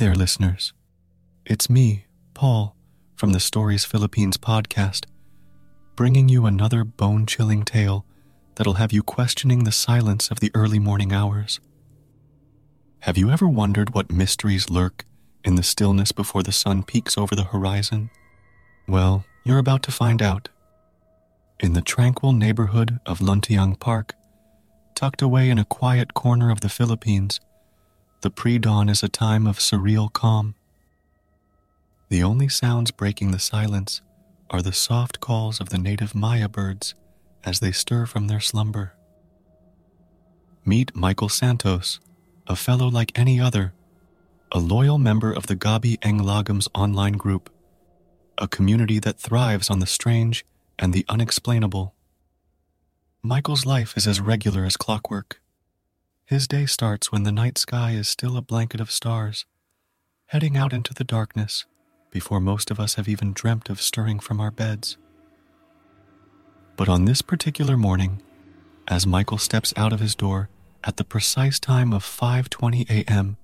There, listeners. It's me, Paul, from the Stories Philippines podcast, bringing you another bone chilling tale that'll have you questioning the silence of the early morning hours. Have you ever wondered what mysteries lurk in the stillness before the sun peaks over the horizon? Well, you're about to find out. In the tranquil neighborhood of Luntiang Parke, tucked away in a quiet corner of the Philippines, the pre dawn is a time of surreal calm. The only sounds breaking the silence are the soft calls of the native Maya birds as they stir from their slumber. Meet Michael Santos, a fellow like any other, a loyal member of the Gabi ng Lagim's online group, a community that thrives on the strange and the unexplainable. Michael's life is as regular as clockwork. His day starts when the night sky is still a blanket of stars, heading out into the darkness before most of us have even dreamt of stirring from our beds. But on this particular morning, as Michael steps out of his door at the precise time of 5:20 a.m.,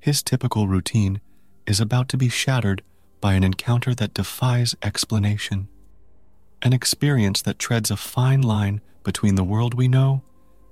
his typical routine is about to be shattered by an encounter that defies explanation. An experience that treads a fine line between the world we know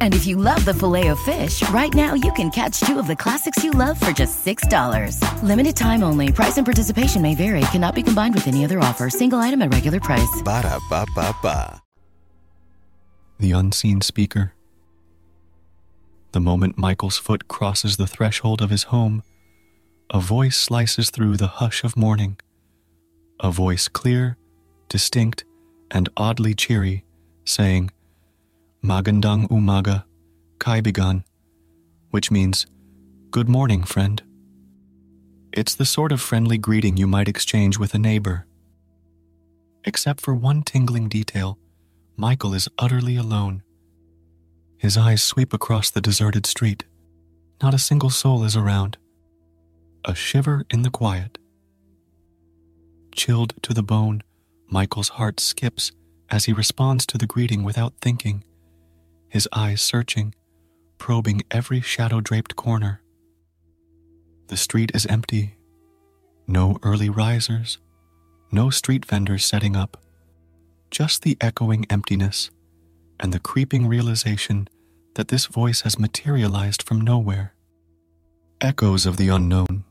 And if you love the Filet-O-Fish, right now you can catch two of the classics you love for just $6. Limited time only. Price and participation may vary. Cannot be combined with any other offer. Single item at regular price. Ba da ba ba ba. The unseen speaker. The moment Michael's foot crosses the threshold of his home, a voice slices through the hush of morning. A voice clear, distinct, and oddly cheery, saying, Magandang umaga, kaibigan, which means, Good morning, friend. It's the sort of friendly greeting you might exchange with a neighbor. Except for one tingling detail, Michael is utterly alone. His eyes sweep across the deserted street. Not a single soul is around. A shiver in the quiet. Chilled to the bone, Michael's heart skips as he responds to the greeting without thinking, his eyes searching, probing every shadow draped corner. The street is empty. No early risers, no street vendors setting up, just the echoing emptiness and the creeping realization that this voice has materialized from nowhere. Echoes of the unknown,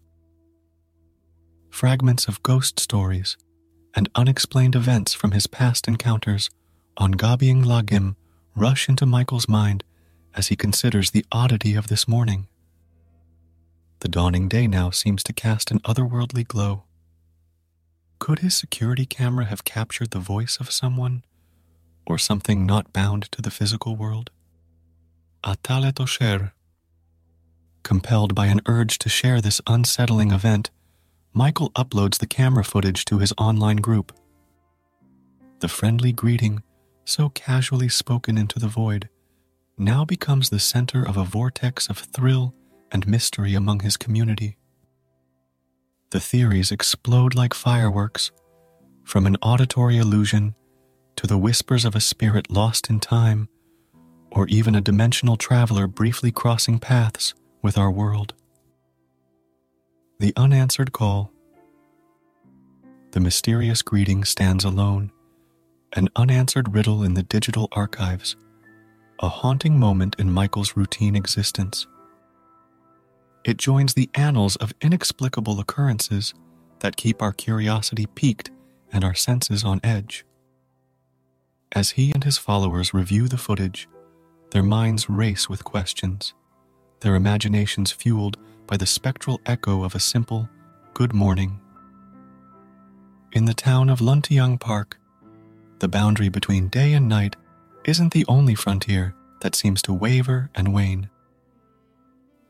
fragments of ghost stories, and unexplained events from his past encounters on Gabi ng Lagim rush into Michael's mind as he considers the oddity of this morning. The dawning day now seems to cast an otherworldly glow. Could his security camera have captured the voice of someone, or something not bound to the physical world? Atale tosher. Compelled by an urge to share this unsettling event, Michael uploads the camera footage to his online group. The friendly greeting, so casually spoken into the void, now becomes the center of a vortex of thrill and mystery among his community. the theories explode like fireworks, from an auditory illusion to the whispers of a spirit lost in time, or even a dimensional traveler briefly crossing paths with our world. The unanswered call. The mysterious greeting stands alone, an unanswered riddle in the digital archives, a haunting moment in Michael's routine existence. It joins the annals of inexplicable occurrences that keep our curiosity piqued and our senses on edge. As he and his followers review the footage, their minds race with questions, their imaginations fueled by the spectral echo of a simple good morning. In the town of Luntiang Parke, the boundary between day and night isn't the only frontier that seems to waver and wane.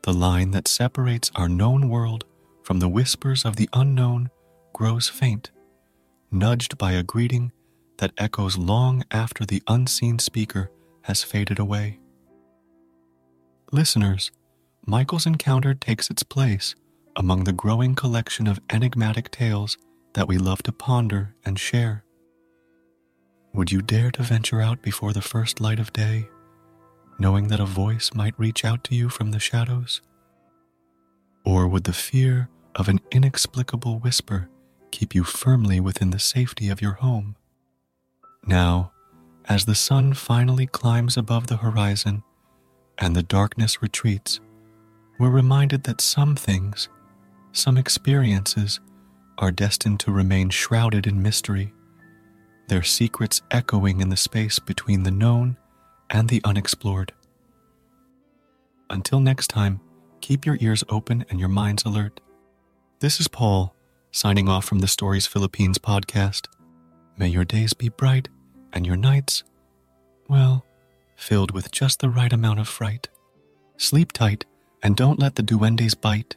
The line that separates our known world from the whispers of the unknown grows faint, nudged by a greeting that echoes long after the unseen speaker has faded away. Listeners, Michael's encounter takes its place among the growing collection of enigmatic tales that we love to ponder and share. Would you dare to venture out before the first light of day knowing that a voice might reach out to you from the shadows? Or would the fear of an inexplicable whisper keep you firmly within the safety of your home? Now, as the sun finally climbs above the horizon and the darkness retreats, we're reminded that some things, some experiences, are destined to remain shrouded in mystery, their secrets echoing in the space between the known and the unexplored. Until next time, keep your ears open and your minds alert. This is Paul, signing off from the Stories Philippines podcast. May your days be bright and your nights, well, filled with just the right amount of fright. Sleep tight and don't let the duendes bite.